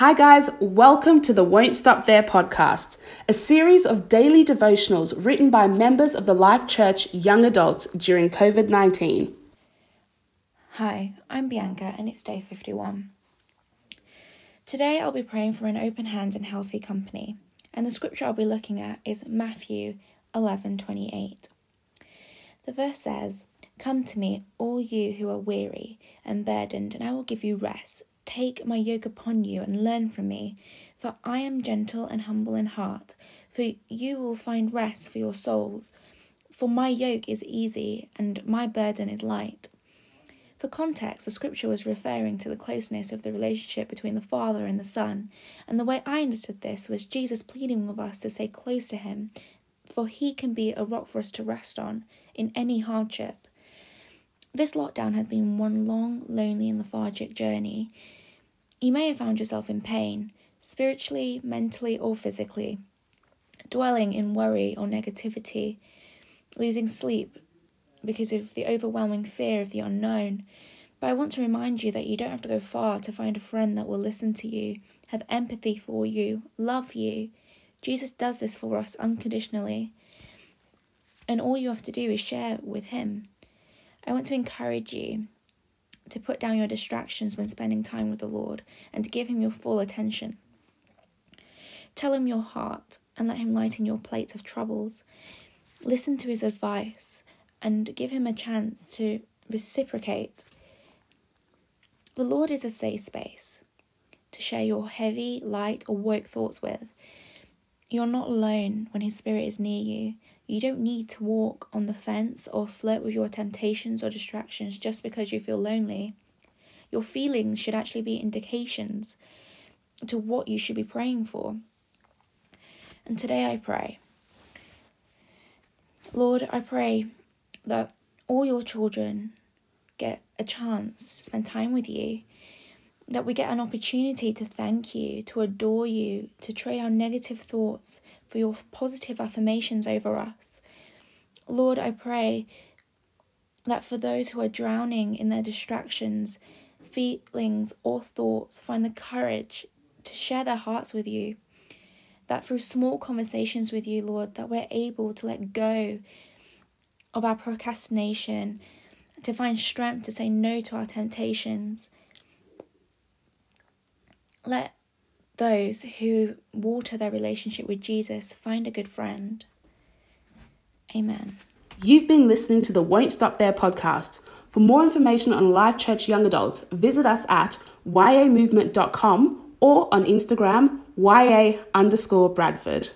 Hi, guys, welcome to the Won't Stop There podcast, a series of daily devotionals written by members of the Life Church young adults during COVID 19. Hi, I'm Bianca, and it's day 51. Today I'll be praying for an open hand and healthy company, and the scripture I'll be looking at is Matthew 11:28. The verse says, "Come to me, all you who are weary and burdened, and I will give you rest. Take my yoke upon you and learn from me, for I am gentle and humble in heart, for you will find rest for your souls. For my yoke is easy and my burden is light. For context, the scripture was referring to the closeness of the relationship between the Father and the Son, and the way I understood this was Jesus pleading with us to stay close to Him, for He can be a rock for us to rest on in any hardship. This lockdown has been one long, lonely, and lethargic journey. You may have found yourself in pain, spiritually, mentally, or physically, dwelling in worry or negativity, losing sleep because of the overwhelming fear of the unknown. But I want to remind you that you don't have to go far to find a friend that will listen to you, have empathy for you, love you. Jesus does this for us unconditionally. And all you have to do is share with Him. I want to encourage you to put down your distractions when spending time with the Lord and to give Him your full attention. Tell Him your heart and let Him lighten your plate of troubles. Listen to His advice and give Him a chance to reciprocate. The Lord is a safe space to share your heavy, light, or woke thoughts with. You're not alone when His Spirit is near you. You don't need to walk on the fence or flirt with your temptations or distractions just because you feel lonely. Your feelings should actually be indications to what you should be praying for. And today I pray. Lord, I pray that all your children get a chance to spend time with you that we get an opportunity to thank you, to adore you, to trade our negative thoughts for your positive affirmations over us. Lord, I pray that for those who are drowning in their distractions, feelings, or thoughts, find the courage to share their hearts with you. That through small conversations with you, Lord, that we're able to let go of our procrastination, to find strength to say no to our temptations let those who water their relationship with Jesus find a good friend. Amen. You've been listening to the Won't Stop There podcast. For more information on Life Church Young Adults, visit us at yamovement.com or on Instagram, ya underscore Bradford.